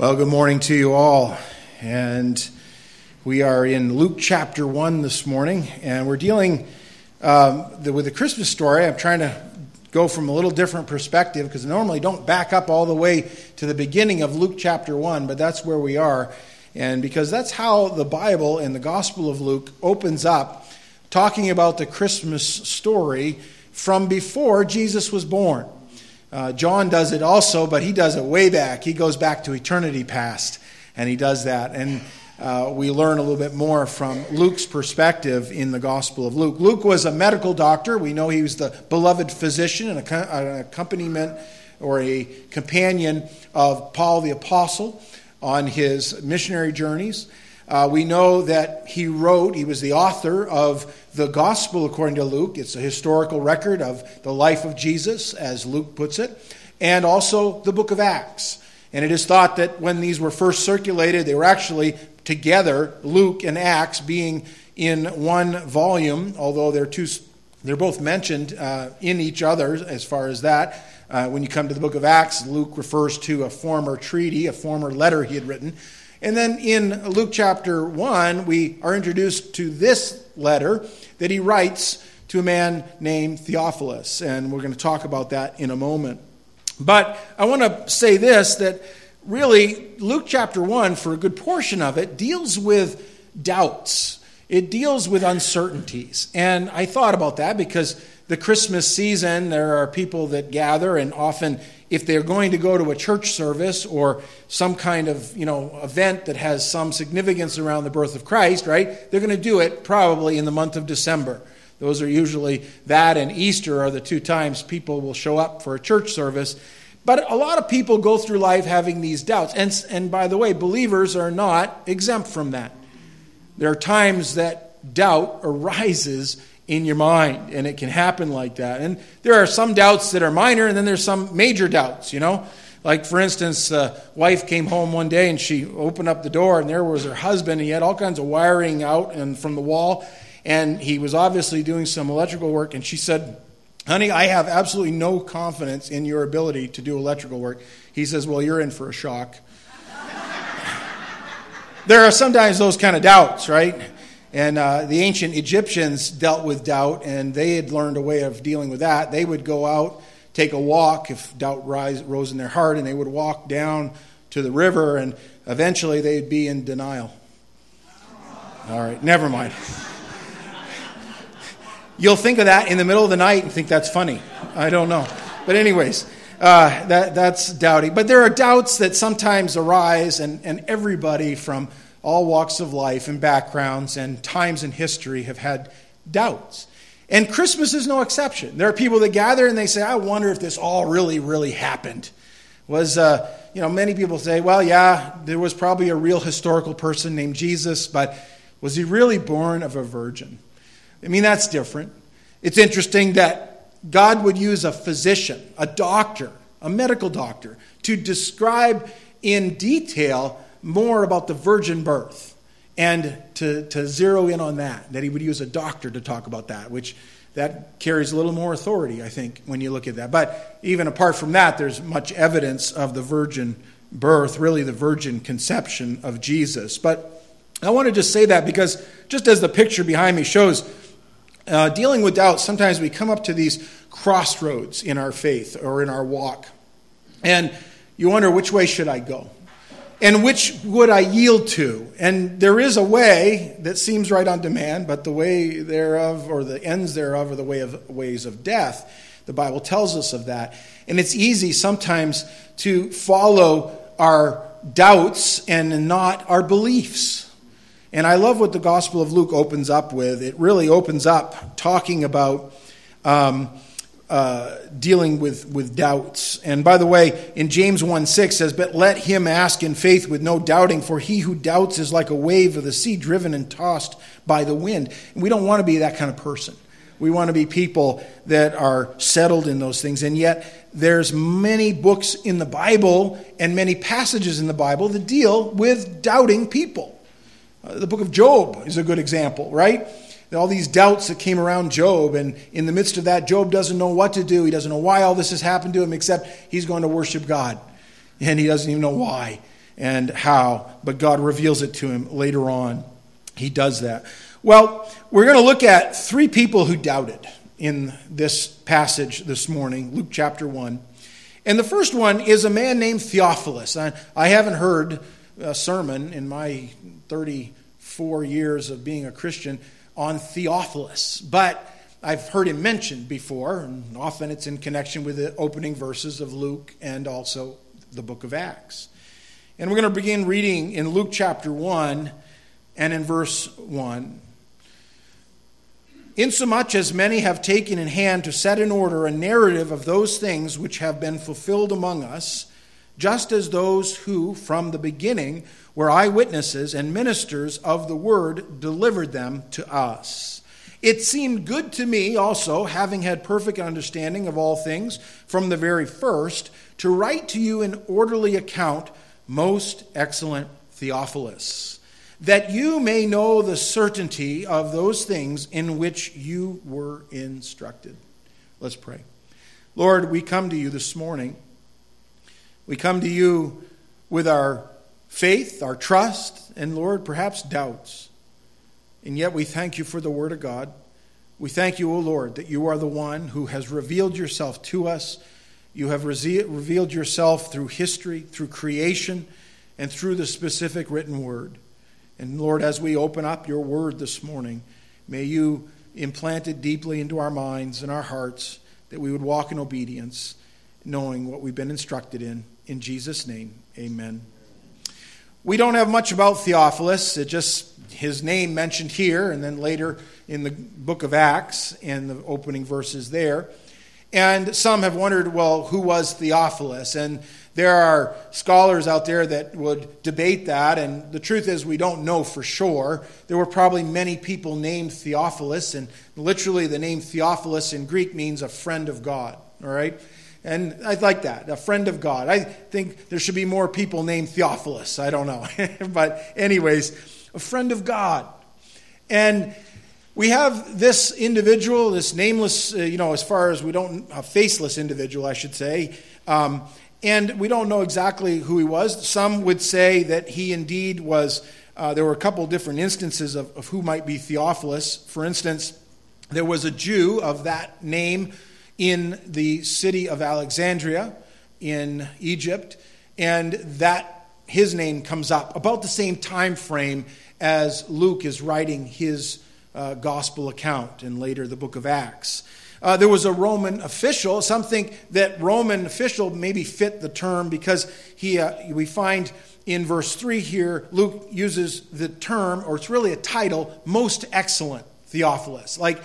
Well, good morning to you all. And we are in Luke chapter 1 this morning, and we're dealing um, the, with the Christmas story. I'm trying to go from a little different perspective because I normally don't back up all the way to the beginning of Luke chapter 1, but that's where we are. And because that's how the Bible and the Gospel of Luke opens up, talking about the Christmas story from before Jesus was born. Uh, John does it also, but he does it way back. He goes back to eternity past, and he does that. And uh, we learn a little bit more from Luke's perspective in the Gospel of Luke. Luke was a medical doctor. We know he was the beloved physician and an accompaniment or a companion of Paul the Apostle on his missionary journeys. Uh, we know that he wrote, he was the author of the Gospel according to Luke. It's a historical record of the life of Jesus, as Luke puts it, and also the book of Acts. And it is thought that when these were first circulated, they were actually together, Luke and Acts being in one volume, although they're, two, they're both mentioned uh, in each other as far as that. Uh, when you come to the book of Acts, Luke refers to a former treaty, a former letter he had written. And then in Luke chapter 1, we are introduced to this letter that he writes to a man named Theophilus. And we're going to talk about that in a moment. But I want to say this that really, Luke chapter 1, for a good portion of it, deals with doubts. It deals with uncertainties. And I thought about that because the Christmas season, there are people that gather, and often if they're going to go to a church service or some kind of you know event that has some significance around the birth of Christ, right? They're going to do it probably in the month of December. Those are usually that and Easter are the two times people will show up for a church service. But a lot of people go through life having these doubts. And, and by the way, believers are not exempt from that. There are times that doubt arises in your mind, and it can happen like that. And there are some doubts that are minor, and then there's some major doubts, you know? Like, for instance, the wife came home one day and she opened up the door, and there was her husband. And he had all kinds of wiring out and from the wall, and he was obviously doing some electrical work. And she said, Honey, I have absolutely no confidence in your ability to do electrical work. He says, Well, you're in for a shock. there are sometimes those kind of doubts, right? And uh, the ancient Egyptians dealt with doubt, and they had learned a way of dealing with that. They would go out, take a walk if doubt rise, rose in their heart, and they would walk down to the river, and eventually they'd be in denial. All right, never mind. You'll think of that in the middle of the night and think that's funny. I don't know. But, anyways, uh, that, that's doubting. But there are doubts that sometimes arise, and, and everybody from all walks of life and backgrounds and times in history have had doubts. And Christmas is no exception. There are people that gather and they say, I wonder if this all really, really happened. Was, uh, you know, many people say, well, yeah, there was probably a real historical person named Jesus, but was he really born of a virgin? I mean, that's different. It's interesting that God would use a physician, a doctor, a medical doctor, to describe in detail more about the virgin birth and to, to zero in on that, that he would use a doctor to talk about that, which that carries a little more authority, I think, when you look at that. But even apart from that, there's much evidence of the virgin birth, really the virgin conception of Jesus. But I want to just say that because just as the picture behind me shows, uh, dealing with doubt, sometimes we come up to these crossroads in our faith or in our walk. And you wonder, which way should I go? And which would I yield to? And there is a way that seems right on demand, but the way thereof, or the ends thereof, are the way of, ways of death. The Bible tells us of that. And it's easy sometimes to follow our doubts and not our beliefs. And I love what the Gospel of Luke opens up with. It really opens up talking about. Um, uh, dealing with, with doubts. And by the way, in James 1 6 says, But let him ask in faith with no doubting, for he who doubts is like a wave of the sea driven and tossed by the wind. And we don't want to be that kind of person. We want to be people that are settled in those things. And yet, there's many books in the Bible and many passages in the Bible that deal with doubting people. Uh, the book of Job is a good example, right? All these doubts that came around Job. And in the midst of that, Job doesn't know what to do. He doesn't know why all this has happened to him, except he's going to worship God. And he doesn't even know why. and how, but God reveals it to him later on. He does that. Well, we're going to look at three people who doubted in this passage this morning, Luke chapter 1. And the first one is a man named Theophilus. I, I haven't heard a sermon in my 34 years of being a Christian on Theophilus, but I've heard him mentioned before, and often it's in connection with the opening verses of Luke and also the book of Acts. And we're going to begin reading in Luke chapter 1 and in verse 1. Insomuch as many have taken in hand to set in order a narrative of those things which have been fulfilled among us, just as those who, from the beginning, were eyewitnesses and ministers of the word delivered them to us. It seemed good to me also, having had perfect understanding of all things from the very first, to write to you an orderly account, most excellent Theophilus that you may know the certainty of those things in which you were instructed. Let's pray. Lord, we come to you this morning. We come to you with our faith, our trust, and Lord, perhaps doubts. And yet we thank you for the Word of God. We thank you, O Lord, that you are the one who has revealed yourself to us. You have revealed yourself through history, through creation, and through the specific written Word. And Lord, as we open up your word this morning, may you implant it deeply into our minds and our hearts that we would walk in obedience, knowing what we've been instructed in. In Jesus' name, amen. We don't have much about Theophilus. It just his name mentioned here and then later in the book of Acts in the opening verses there. And some have wondered, well, who was Theophilus? And there are scholars out there that would debate that, and the truth is, we don't know for sure. There were probably many people named Theophilus, and literally the name Theophilus in Greek means a friend of God, all right? And I like that, a friend of God. I think there should be more people named Theophilus. I don't know. but, anyways, a friend of God. And we have this individual, this nameless, uh, you know, as far as we don't, a faceless individual, I should say. Um, and we don't know exactly who he was. Some would say that he indeed was, uh, there were a couple different instances of, of who might be Theophilus. For instance, there was a Jew of that name in the city of Alexandria in Egypt, and that his name comes up about the same time frame as Luke is writing his uh, gospel account and later the book of Acts. Uh, there was a Roman official. Some think that Roman official maybe fit the term because he, uh, we find in verse 3 here, Luke uses the term, or it's really a title, most excellent Theophilus, like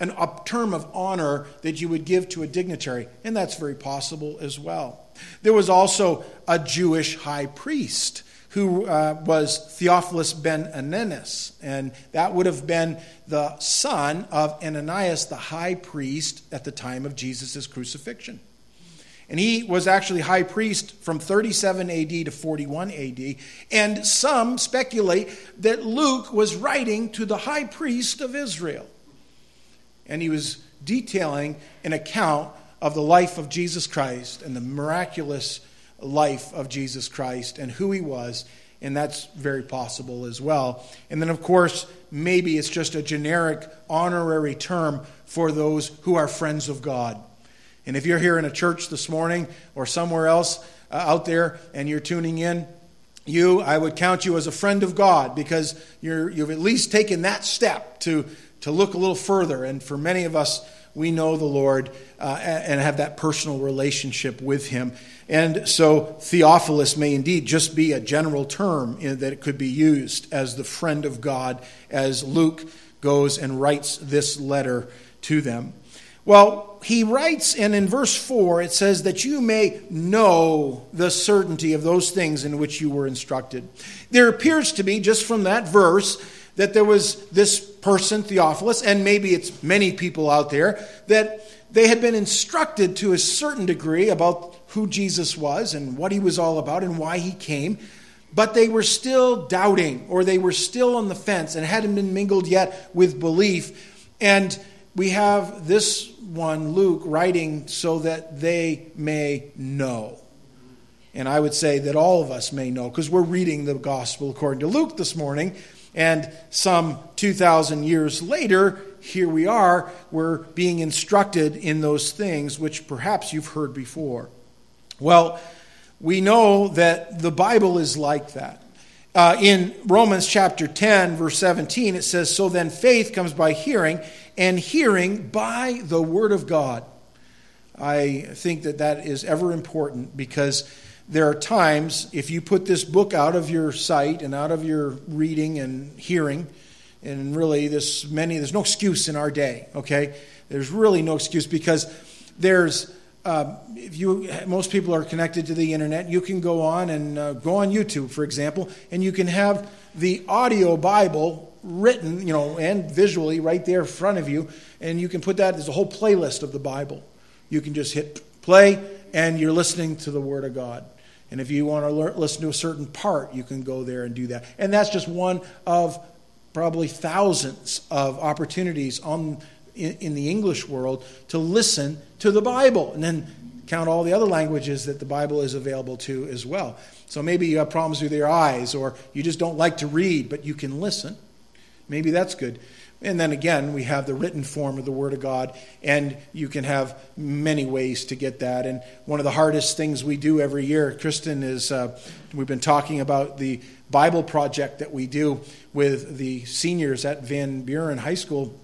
an, term of honor that you would give to a dignitary. And that's very possible as well. There was also a Jewish high priest who uh, was Theophilus ben Ananias, and that would have been the son of Ananias, the high priest at the time of Jesus' crucifixion. And he was actually high priest from 37 AD to 41 AD. And some speculate that Luke was writing to the high priest of Israel. And he was detailing an account of the life of Jesus Christ and the miraculous life of Jesus Christ and who he was, and that's very possible as well. And then, of course, maybe it's just a generic honorary term for those who are friends of God. And if you're here in a church this morning or somewhere else uh, out there and you're tuning in, you, I would count you as a friend of God because you're, you've at least taken that step to, to look a little further. And for many of us, we know the Lord uh, and have that personal relationship with Him. And so Theophilus may indeed just be a general term in, that it could be used as the friend of God as Luke goes and writes this letter to them. Well, he writes, and in verse 4, it says that you may know the certainty of those things in which you were instructed. There appears to be, just from that verse, that there was this person, Theophilus, and maybe it's many people out there, that they had been instructed to a certain degree about who Jesus was and what he was all about and why he came, but they were still doubting or they were still on the fence and hadn't been mingled yet with belief. And we have this one, Luke, writing so that they may know. And I would say that all of us may know because we're reading the gospel according to Luke this morning. And some 2,000 years later, here we are, we're being instructed in those things which perhaps you've heard before. Well, we know that the Bible is like that. Uh, in Romans chapter 10, verse 17, it says, So then faith comes by hearing, and hearing by the word of God. I think that that is ever important because there are times, if you put this book out of your sight and out of your reading and hearing, and really this many, there's no excuse in our day, okay? There's really no excuse because there's uh, if you most people are connected to the internet you can go on and uh, go on youtube for example and you can have the audio bible written you know and visually right there in front of you and you can put that there's a whole playlist of the bible you can just hit play and you're listening to the word of god and if you want to learn, listen to a certain part you can go there and do that and that's just one of probably thousands of opportunities on in, in the English world to listen to the Bible. And then count all the other languages that the Bible is available to as well. So maybe you have problems with your eyes, or you just don't like to read, but you can listen. Maybe that's good. And then again, we have the written form of the Word of God, and you can have many ways to get that. And one of the hardest things we do every year, Kristen, is uh, we've been talking about the Bible project that we do with the seniors at Van Buren High School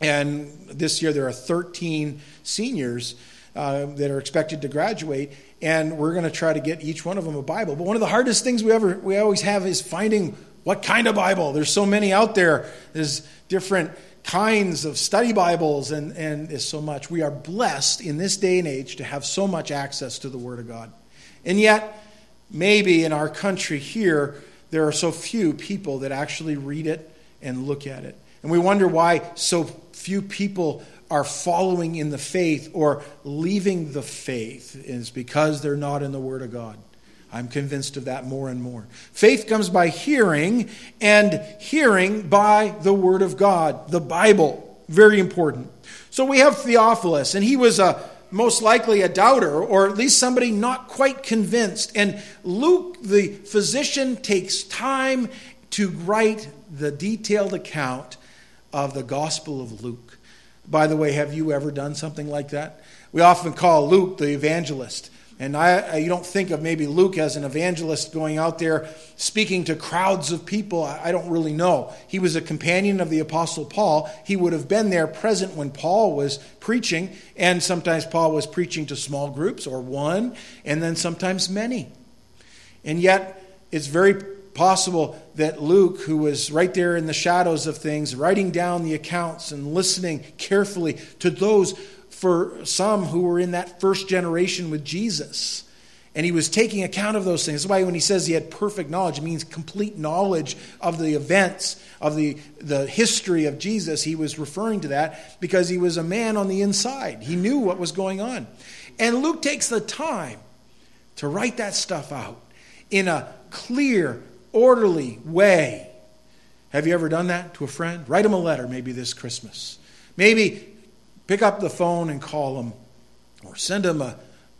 and this year there are 13 seniors uh, that are expected to graduate, and we're going to try to get each one of them a Bible. But one of the hardest things we ever we always have is finding what kind of Bible. There's so many out there. There's different kinds of study Bibles, and and there's so much. We are blessed in this day and age to have so much access to the Word of God, and yet maybe in our country here there are so few people that actually read it and look at it. And we wonder why so few people are following in the faith or leaving the faith is because they're not in the Word of God. I'm convinced of that more and more. Faith comes by hearing, and hearing by the Word of God, the Bible. Very important. So we have Theophilus, and he was a most likely a doubter, or at least somebody not quite convinced. And Luke, the physician, takes time to write the detailed account of the Gospel of Luke. By the way, have you ever done something like that? We often call Luke the evangelist. And I, you don't think of maybe Luke as an evangelist going out there speaking to crowds of people. I don't really know. He was a companion of the Apostle Paul. He would have been there present when Paul was preaching. And sometimes Paul was preaching to small groups or one, and then sometimes many. And yet, it's very possible that Luke, who was right there in the shadows of things, writing down the accounts and listening carefully to those, for some who were in that first generation with Jesus, and he was taking account of those things. That's why when he says he had perfect knowledge, it means complete knowledge of the events, of the, the history of Jesus. He was referring to that because he was a man on the inside. He knew what was going on. And Luke takes the time to write that stuff out in a clear, orderly way. Have you ever done that to a friend? Write them a letter maybe this Christmas. Maybe pick up the phone and call them or send them a,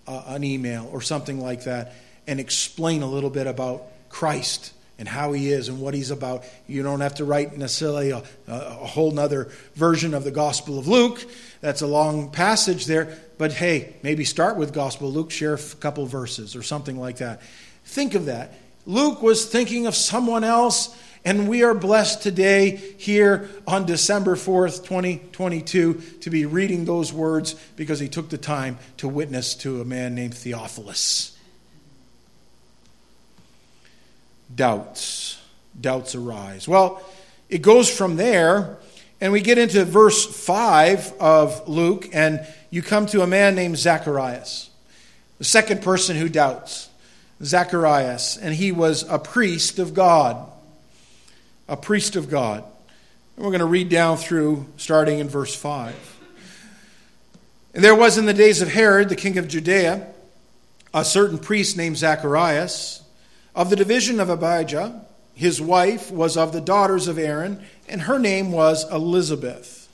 a, an email or something like that and explain a little bit about Christ and how he is and what he's about. You don't have to write necessarily a, a whole other version of the Gospel of Luke. That's a long passage there. But hey, maybe start with Gospel of Luke, share a couple verses or something like that. Think of that. Luke was thinking of someone else, and we are blessed today here on December 4th, 2022, to be reading those words because he took the time to witness to a man named Theophilus. Doubts. Doubts arise. Well, it goes from there, and we get into verse 5 of Luke, and you come to a man named Zacharias, the second person who doubts. Zacharias, and he was a priest of God. A priest of God. And we're going to read down through, starting in verse 5. And there was in the days of Herod, the king of Judea, a certain priest named Zacharias, of the division of Abijah. His wife was of the daughters of Aaron, and her name was Elizabeth.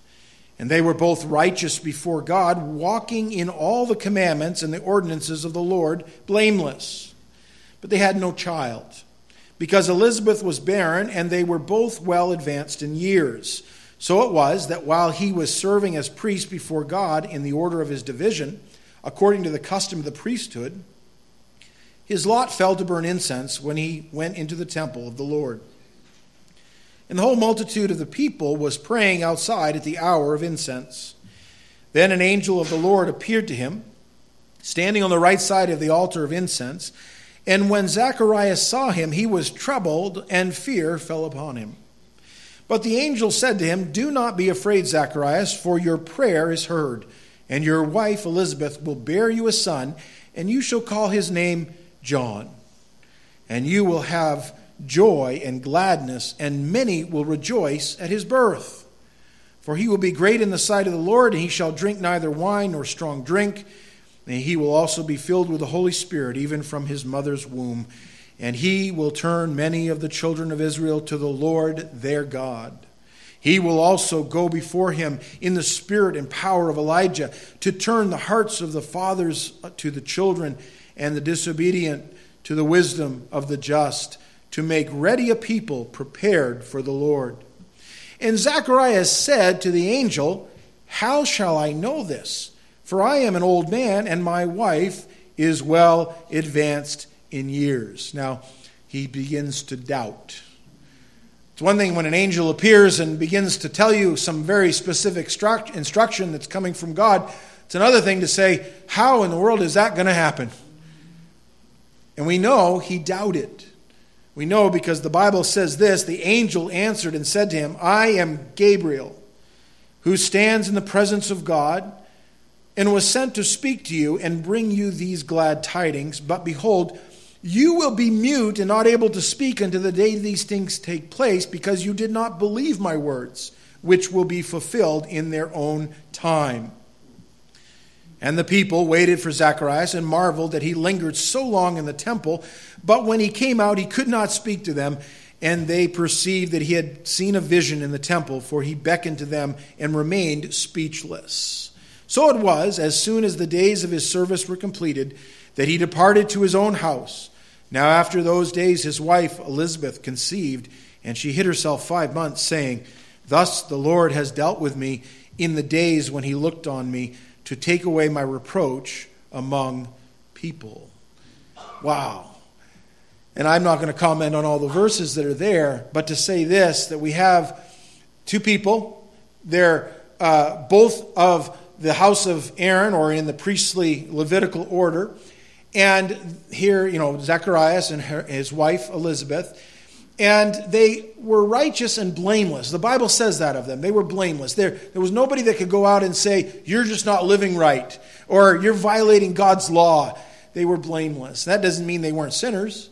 And they were both righteous before God, walking in all the commandments and the ordinances of the Lord, blameless. but they had no child, because Elizabeth was barren and they were both well advanced in years. So it was that while he was serving as priest before God in the order of his division, according to the custom of the priesthood, his lot fell to burn incense when he went into the temple of the Lord. And the whole multitude of the people was praying outside at the hour of incense. Then an angel of the Lord appeared to him, standing on the right side of the altar of incense. And when Zacharias saw him, he was troubled, and fear fell upon him. But the angel said to him, Do not be afraid, Zacharias, for your prayer is heard, and your wife Elizabeth will bear you a son, and you shall call his name John. And you will have joy and gladness, and many will rejoice at his birth. For he will be great in the sight of the Lord, and he shall drink neither wine nor strong drink, he will also be filled with the Holy Spirit, even from his mother's womb and he will turn many of the children of Israel to the Lord their God. He will also go before him in the spirit and power of Elijah to turn the hearts of the fathers to the children and the disobedient to the wisdom of the just, to make ready a people prepared for the Lord. And Zacharias said to the angel, How shall I know this? For I am an old man, and my wife is well advanced in years. Now, he begins to doubt. It's one thing when an angel appears and begins to tell you some very specific instruction that's coming from God. It's another thing to say, How in the world is that going to happen? And we know he doubted. We know because the Bible says this the angel answered and said to him, I am Gabriel, who stands in the presence of God and was sent to speak to you and bring you these glad tidings. But behold, you will be mute and not able to speak until the day these things take place, because you did not believe my words, which will be fulfilled in their own time. And the people waited for Zacharias and marveled that he lingered so long in the temple. But when he came out, he could not speak to them, and they perceived that he had seen a vision in the temple, for he beckoned to them and remained speechless. So it was, as soon as the days of his service were completed, that he departed to his own house. Now, after those days, his wife Elizabeth conceived, and she hid herself five months, saying, Thus the Lord has dealt with me in the days when he looked on me to take away my reproach among people. Wow. And I'm not going to comment on all the verses that are there, but to say this that we have two people. They're uh, both of the house of Aaron or in the priestly Levitical order. And here, you know, Zacharias and her, his wife Elizabeth, and they were righteous and blameless. The Bible says that of them. They were blameless. There, there was nobody that could go out and say, You're just not living right, or you're violating God's law. They were blameless. That doesn't mean they weren't sinners,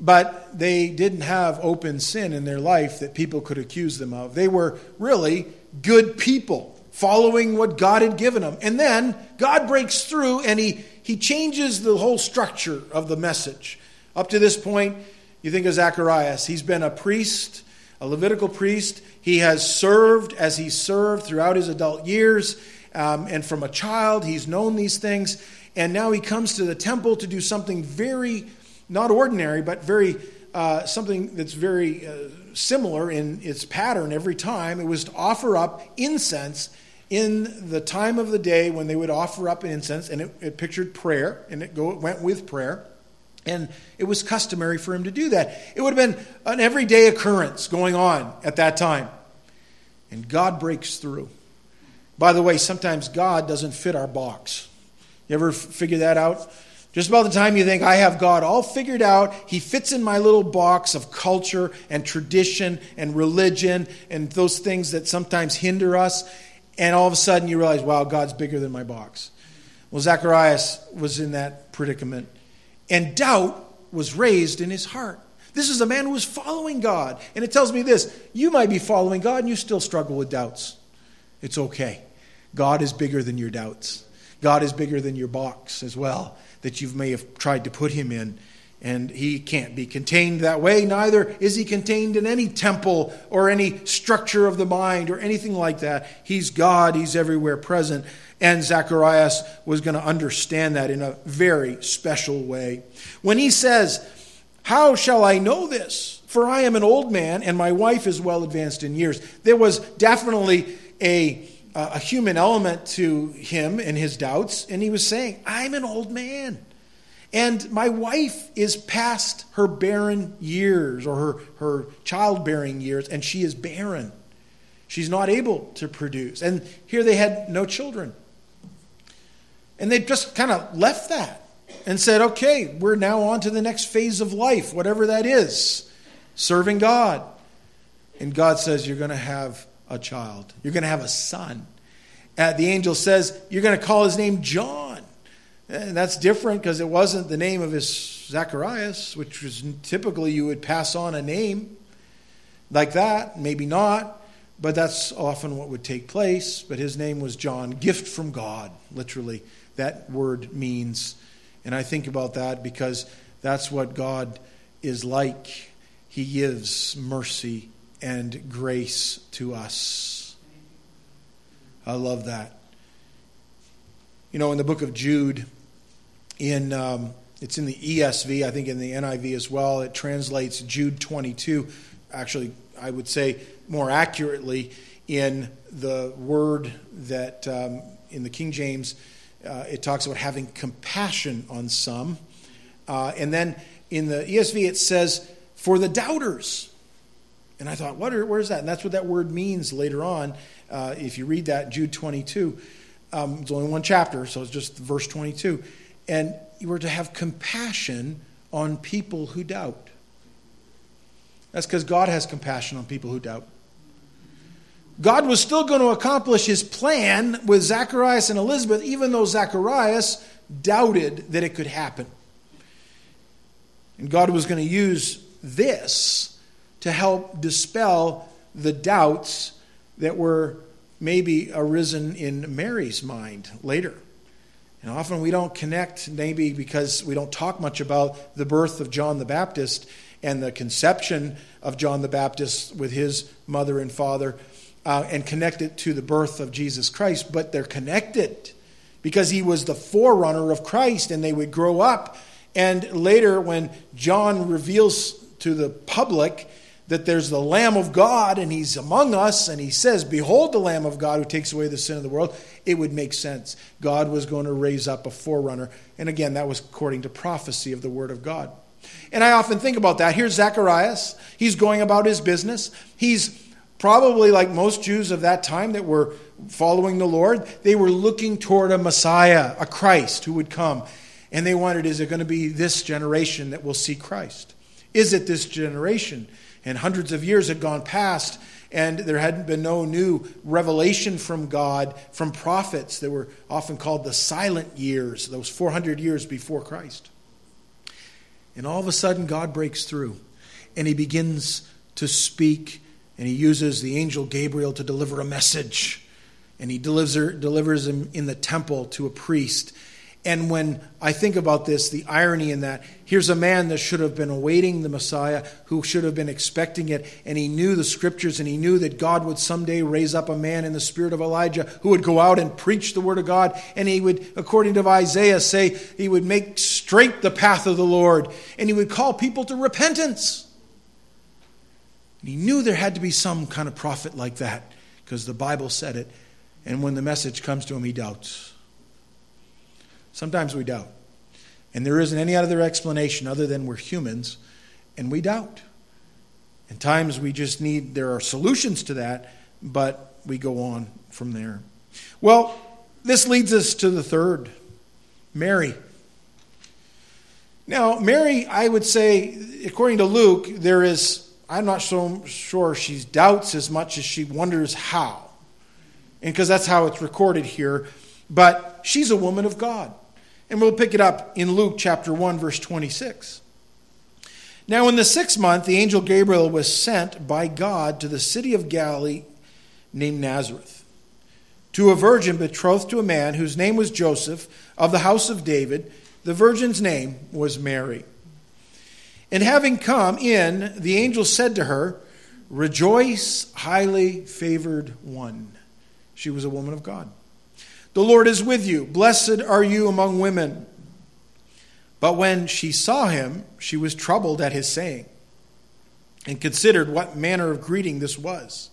but they didn't have open sin in their life that people could accuse them of. They were really good people following what God had given them. And then God breaks through and he, he changes the whole structure of the message. Up to this point, you think of Zacharias. He's been a priest, a Levitical priest. He has served as he served throughout his adult years. Um, and from a child, he's known these things. And now he comes to the temple to do something very, not ordinary, but very, uh, something that's very uh, similar in its pattern every time. It was to offer up incense in the time of the day when they would offer up incense, and it, it pictured prayer, and it, go, it went with prayer. And it was customary for him to do that. It would have been an everyday occurrence going on at that time. And God breaks through. By the way, sometimes God doesn't fit our box. You ever figure that out? Just about the time you think, I have God all figured out, He fits in my little box of culture and tradition and religion and those things that sometimes hinder us and all of a sudden you realize, wow, God's bigger than my box. Well, Zacharias was in that predicament, and doubt was raised in his heart. This is a man who was following God. And it tells me this you might be following God and you still struggle with doubts. It's okay. God is bigger than your doubts. God is bigger than your box as well that you may have tried to put him in. And he can't be contained that way. Neither is he contained in any temple or any structure of the mind or anything like that. He's God, he's everywhere present. And Zacharias was going to understand that in a very special way. When he says, How shall I know this? For I am an old man, and my wife is well advanced in years. There was definitely a, a human element to him and his doubts, and he was saying, I'm an old man. And my wife is past her barren years or her, her childbearing years, and she is barren. She's not able to produce. And here they had no children. And they just kind of left that and said, okay, we're now on to the next phase of life, whatever that is, serving God. And God says, you're going to have a child, you're going to have a son. Uh, the angel says, you're going to call his name John. And that's different because it wasn't the name of his Zacharias, which was typically you would pass on a name like that, maybe not, but that's often what would take place. But his name was John, gift from God, literally. That word means and I think about that because that's what God is like. He gives mercy and grace to us. I love that. You know, in the book of Jude, in um, it's in the ESV, I think in the NIV as well. It translates Jude 22. Actually, I would say more accurately in the word that um, in the King James uh, it talks about having compassion on some. Uh, and then in the ESV, it says, for the doubters. And I thought, what are, where's that? And that's what that word means later on. Uh, if you read that, Jude 22, um, it's only one chapter, so it's just verse 22. And you were to have compassion on people who doubt. That's because God has compassion on people who doubt. God was still going to accomplish his plan with Zacharias and Elizabeth, even though Zacharias doubted that it could happen. And God was going to use this to help dispel the doubts that were maybe arisen in Mary's mind later. Often we don't connect, maybe because we don't talk much about the birth of John the Baptist and the conception of John the Baptist with his mother and father uh, and connect it to the birth of Jesus Christ, but they're connected because he was the forerunner of Christ and they would grow up. And later, when John reveals to the public that there's the Lamb of God and he's among us, and he says, Behold the Lamb of God who takes away the sin of the world, it would make sense. God was going to raise up a forerunner. And again, that was according to prophecy of the Word of God. And I often think about that. Here's Zacharias. He's going about his business. He's Probably like most Jews of that time that were following the Lord, they were looking toward a Messiah, a Christ who would come. And they wondered, is it going to be this generation that will see Christ? Is it this generation? And hundreds of years had gone past, and there hadn't been no new revelation from God, from prophets that were often called the silent years, those 400 years before Christ. And all of a sudden, God breaks through, and he begins to speak and he uses the angel Gabriel to deliver a message. And he delivers, delivers him in the temple to a priest. And when I think about this, the irony in that, here's a man that should have been awaiting the Messiah, who should have been expecting it, and he knew the scriptures, and he knew that God would someday raise up a man in the spirit of Elijah who would go out and preach the word of God, and he would, according to Isaiah, say he would make straight the path of the Lord, and he would call people to repentance. And he knew there had to be some kind of prophet like that because the Bible said it. And when the message comes to him, he doubts. Sometimes we doubt. And there isn't any other explanation other than we're humans and we doubt. And times we just need, there are solutions to that, but we go on from there. Well, this leads us to the third Mary. Now, Mary, I would say, according to Luke, there is I'm not so sure she doubts as much as she wonders how. And because that's how it's recorded here. But she's a woman of God. And we'll pick it up in Luke chapter 1, verse 26. Now, in the sixth month, the angel Gabriel was sent by God to the city of Galilee named Nazareth, to a virgin betrothed to a man whose name was Joseph of the house of David. The virgin's name was Mary. And having come in, the angel said to her, Rejoice, highly favored one. She was a woman of God. The Lord is with you. Blessed are you among women. But when she saw him, she was troubled at his saying, and considered what manner of greeting this was.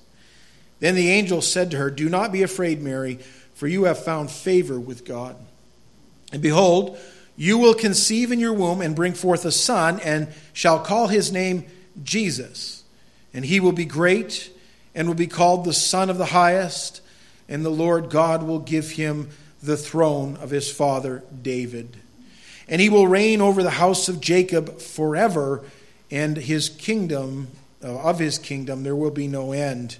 Then the angel said to her, Do not be afraid, Mary, for you have found favor with God. And behold, you will conceive in your womb and bring forth a son, and shall call his name Jesus. And he will be great, and will be called the Son of the Highest, and the Lord God will give him the throne of his father David and he will reign over the house of Jacob forever, and his kingdom, uh, of his kingdom, there will be no end.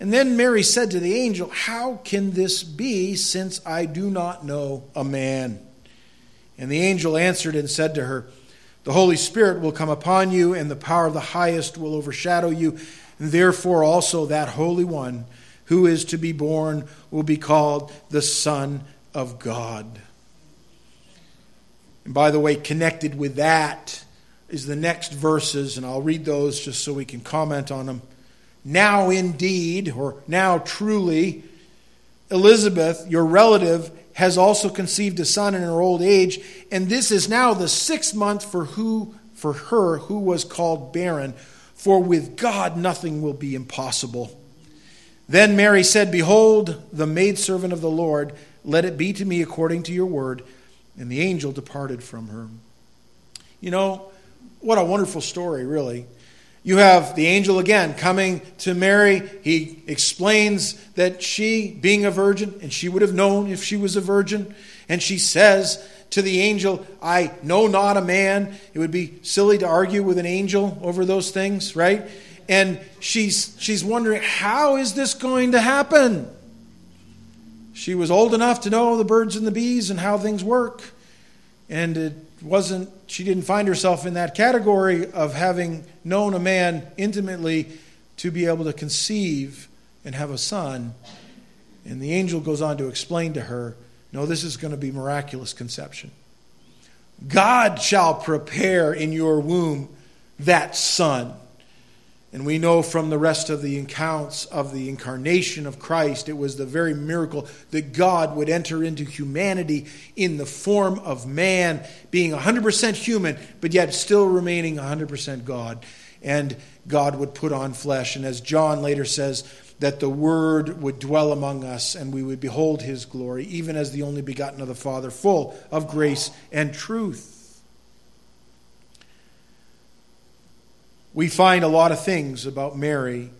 And then Mary said to the angel, How can this be, since I do not know a man? And the angel answered and said to her, The Holy Spirit will come upon you, and the power of the highest will overshadow you. And therefore, also that Holy One who is to be born will be called the Son of God. And by the way, connected with that is the next verses, and I'll read those just so we can comment on them. Now, indeed, or now truly, Elizabeth, your relative, has also conceived a son in her old age, and this is now the sixth month for who for her who was called barren, for with God nothing will be impossible. Then Mary said, Behold, the maidservant of the Lord, let it be to me according to your word. And the angel departed from her. You know, what a wonderful story, really. You have the angel again coming to Mary. He explains that she, being a virgin, and she would have known if she was a virgin, and she says to the angel, I know not a man. It would be silly to argue with an angel over those things, right? And she's, she's wondering, how is this going to happen? She was old enough to know the birds and the bees and how things work. And it wasn't, she didn't find herself in that category of having known a man intimately to be able to conceive and have a son. And the angel goes on to explain to her no, this is going to be miraculous conception. God shall prepare in your womb that son and we know from the rest of the accounts of the incarnation of Christ, it was the very miracle that God would enter into humanity in the form of man, being 100% human, but yet still remaining 100% God. And God would put on flesh. And as John later says, that the Word would dwell among us and we would behold His glory, even as the only begotten of the Father, full of grace and truth. We find a lot of things about Mary.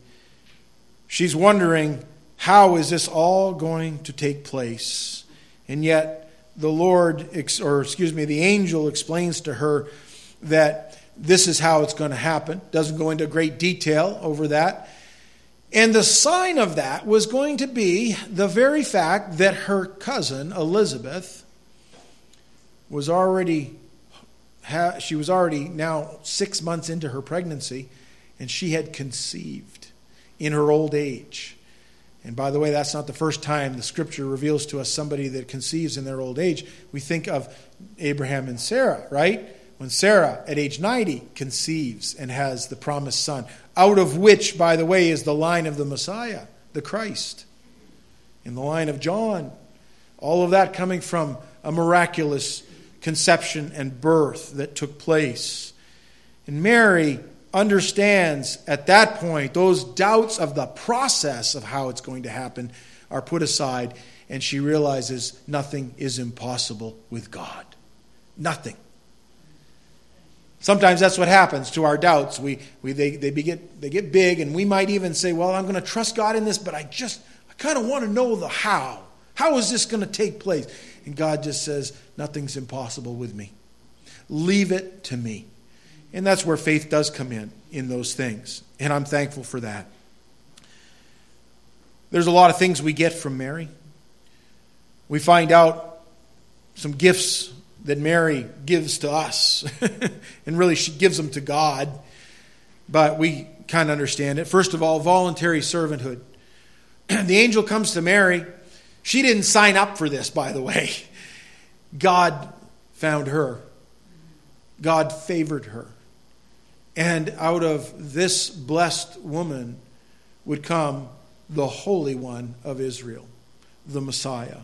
She's wondering, how is this all going to take place? And yet, the Lord, or excuse me, the angel explains to her that this is how it's going to happen. Doesn't go into great detail over that. And the sign of that was going to be the very fact that her cousin, Elizabeth, was already she was already now six months into her pregnancy, and she had conceived in her old age. And by the way, that's not the first time the scripture reveals to us somebody that conceives in their old age. We think of Abraham and Sarah, right? When Sarah, at age 90, conceives and has the promised son, out of which, by the way, is the line of the Messiah, the Christ, in the line of John. All of that coming from a miraculous conception and birth that took place. And Mary understands at that point those doubts of the process of how it's going to happen are put aside, and she realizes nothing is impossible with God. Nothing. Sometimes that's what happens to our doubts. We, we, they, they, get, they get big, and we might even say, Well, I'm going to trust God in this, but I just, I kind of want to know the how. How is this going to take place? And God just says, Nothing's impossible with me. Leave it to me. And that's where faith does come in, in those things. And I'm thankful for that. There's a lot of things we get from Mary. We find out some gifts that Mary gives to us. and really, she gives them to God. But we kind of understand it. First of all, voluntary servanthood. the angel comes to Mary she didn't sign up for this, by the way. God found her, God favored her. And out of this blessed woman would come the Holy One of Israel, the Messiah.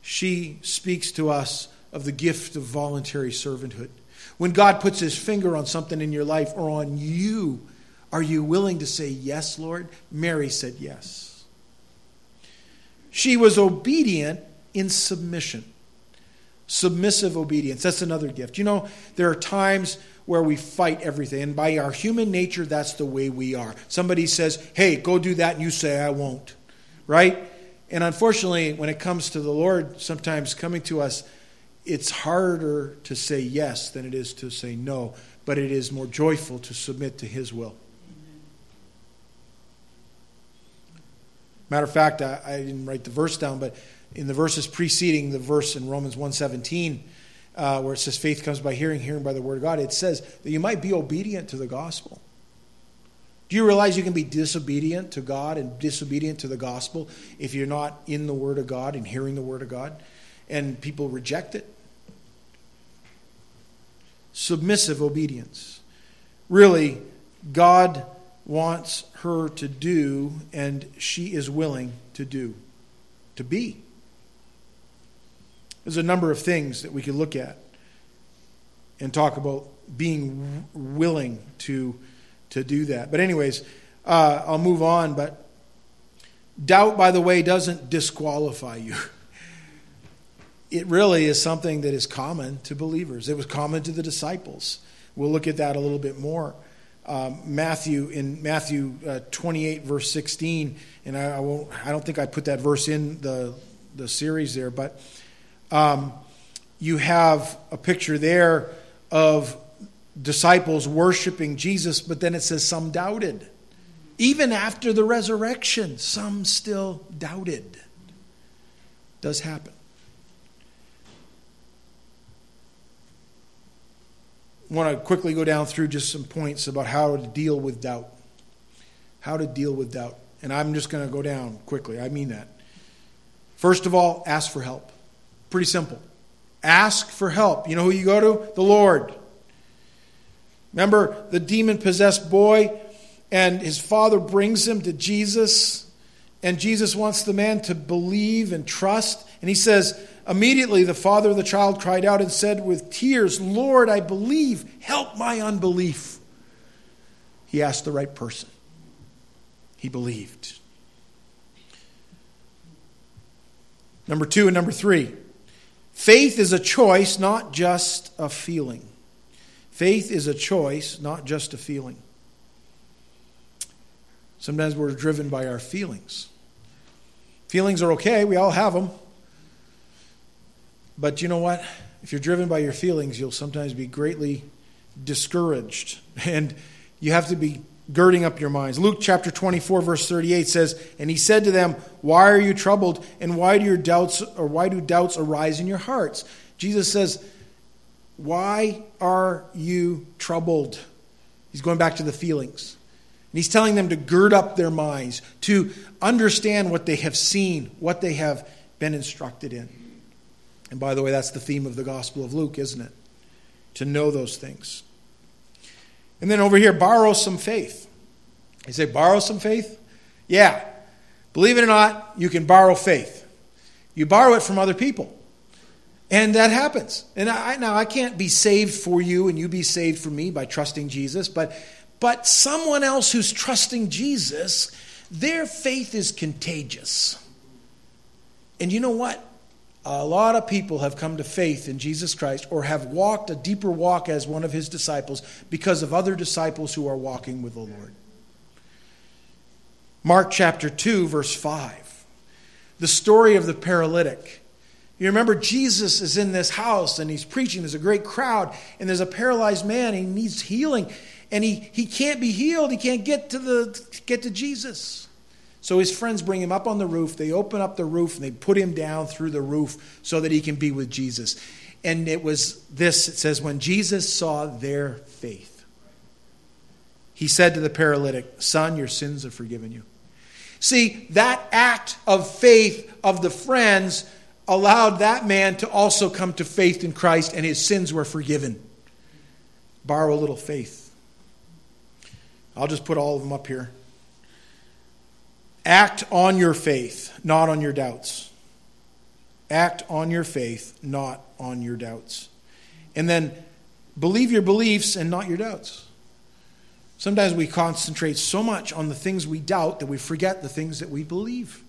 She speaks to us of the gift of voluntary servanthood. When God puts his finger on something in your life or on you, are you willing to say, Yes, Lord? Mary said yes. She was obedient in submission. Submissive obedience. That's another gift. You know, there are times where we fight everything, and by our human nature, that's the way we are. Somebody says, Hey, go do that, and you say, I won't. Right? And unfortunately, when it comes to the Lord, sometimes coming to us, it's harder to say yes than it is to say no, but it is more joyful to submit to His will. Matter of fact, I, I, didn't write the verse down, but in the verses preceding the verse in Romans 1.17, uh, where it says faith comes by hearing, hearing by the word of God, it says that you might be obedient to the gospel. Do you realize you can be disobedient to God and disobedient to the gospel if you're not in the Word of God and hearing the Word of God? And people reject it. Submissive obedience. Really, God wants her to do, and she is willing to do, to be. There's a number of things that we could look at and talk about being willing to to do that. But, anyways, uh, I'll move on. But doubt, by the way, doesn't disqualify you. It really is something that is common to believers. It was common to the disciples. We'll look at that a little bit more. Um, Matthew in Matthew uh, 28 verse 16, and I, I, won't. I don't think I put that verse in the the series there, but um, you have a picture there of disciples worshiping Jesus, but then it says some doubted. Even after the resurrection, some still doubted. Does happen. Want to quickly go down through just some points about how to deal with doubt. How to deal with doubt. And I'm just going to go down quickly. I mean that. First of all, ask for help. Pretty simple. Ask for help. You know who you go to? The Lord. Remember the demon possessed boy, and his father brings him to Jesus, and Jesus wants the man to believe and trust. And he says, Immediately the father of the child cried out and said with tears, Lord, I believe, help my unbelief. He asked the right person. He believed. Number two and number three faith is a choice, not just a feeling. Faith is a choice, not just a feeling. Sometimes we're driven by our feelings. Feelings are okay, we all have them. But you know what? If you're driven by your feelings, you'll sometimes be greatly discouraged. And you have to be girding up your minds. Luke chapter 24 verse 38 says, "And he said to them, "Why are you troubled, and why do your doubts or why do doubts arise in your hearts?" Jesus says, why are you troubled? He's going back to the feelings. And he's telling them to gird up their minds, to understand what they have seen, what they have been instructed in. And by the way, that's the theme of the Gospel of Luke, isn't it? To know those things. And then over here, borrow some faith. You say, borrow some faith? Yeah. Believe it or not, you can borrow faith. You borrow it from other people. And that happens. And I, now I can't be saved for you and you be saved for me by trusting Jesus, but but someone else who's trusting Jesus, their faith is contagious. And you know what? A lot of people have come to faith in Jesus Christ or have walked a deeper walk as one of his disciples because of other disciples who are walking with the Lord. Mark chapter 2, verse 5. The story of the paralytic. You remember Jesus is in this house and he's preaching. There's a great crowd, and there's a paralyzed man. he needs healing, and he, he can't be healed. He can't get to the get to Jesus. So his friends bring him up on the roof. They open up the roof and they put him down through the roof so that he can be with Jesus. And it was this it says, when Jesus saw their faith, he said to the paralytic, Son, your sins are forgiven you. See, that act of faith of the friends allowed that man to also come to faith in Christ and his sins were forgiven. Borrow a little faith. I'll just put all of them up here. Act on your faith, not on your doubts. Act on your faith, not on your doubts. And then believe your beliefs and not your doubts. Sometimes we concentrate so much on the things we doubt that we forget the things that we believe.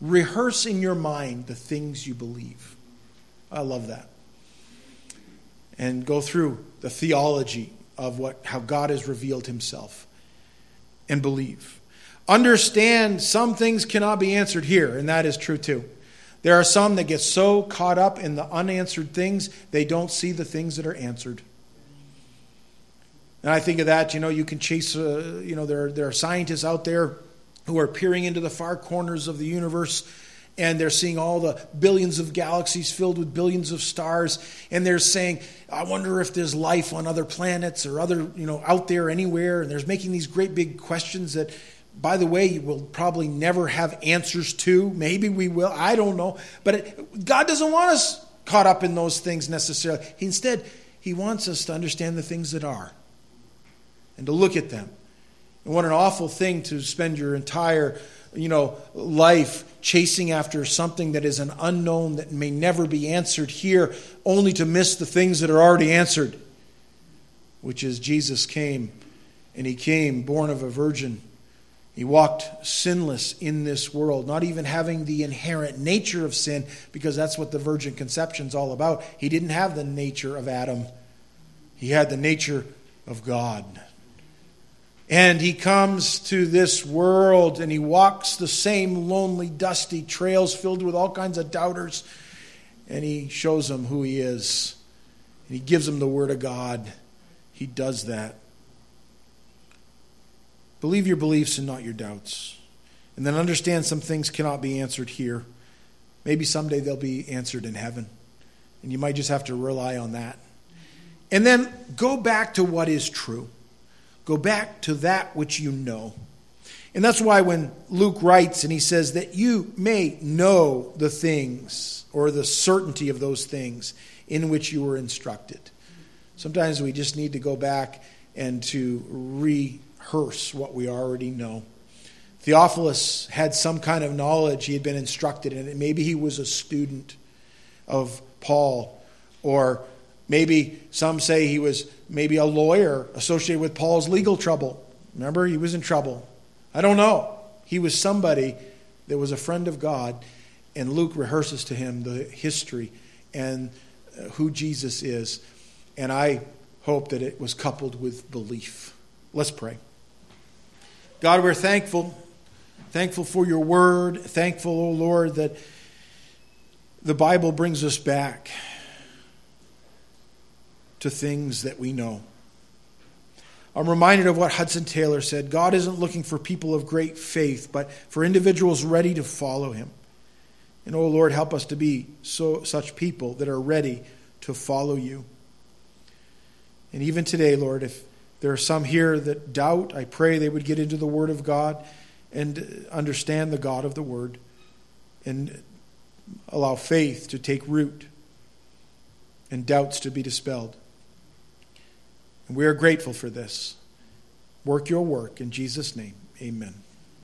Rehearse in your mind the things you believe. I love that. And go through the theology of what how God has revealed himself and believe. Understand some things cannot be answered here, and that is true too. There are some that get so caught up in the unanswered things, they don't see the things that are answered. And I think of that, you know, you can chase, uh, you know, there, there are scientists out there who are peering into the far corners of the universe and they're seeing all the billions of galaxies filled with billions of stars and they're saying i wonder if there's life on other planets or other you know out there anywhere and there's making these great big questions that by the way, we'll probably never have answers to. Maybe we will. I don't know. But it, God doesn't want us caught up in those things necessarily. He, Instead, He wants us to understand the things that are and to look at them. And what an awful thing to spend your entire you know, life chasing after something that is an unknown that may never be answered here, only to miss the things that are already answered, which is Jesus came, and he came born of a virgin he walked sinless in this world, not even having the inherent nature of sin, because that's what the virgin conception is all about. He didn't have the nature of Adam, he had the nature of God. And he comes to this world and he walks the same lonely, dusty trails filled with all kinds of doubters. And he shows them who he is. And he gives them the word of God. He does that. Believe your beliefs and not your doubts. And then understand some things cannot be answered here. Maybe someday they'll be answered in heaven. And you might just have to rely on that. And then go back to what is true. Go back to that which you know. And that's why when Luke writes and he says that you may know the things or the certainty of those things in which you were instructed. Sometimes we just need to go back and to re rehearse what we already know. Theophilus had some kind of knowledge, he had been instructed in it. Maybe he was a student of Paul, or maybe some say he was maybe a lawyer associated with Paul's legal trouble. Remember, he was in trouble. I don't know. He was somebody that was a friend of God, and Luke rehearses to him the history and uh, who Jesus is. And I hope that it was coupled with belief. Let's pray. God, we're thankful. Thankful for your word. Thankful, O oh Lord, that the Bible brings us back to things that we know. I'm reminded of what Hudson Taylor said God isn't looking for people of great faith, but for individuals ready to follow him. And, oh Lord, help us to be so, such people that are ready to follow you. And even today, Lord, if there are some here that doubt. I pray they would get into the Word of God and understand the God of the Word and allow faith to take root and doubts to be dispelled. And we are grateful for this. Work your work in Jesus' name. Amen.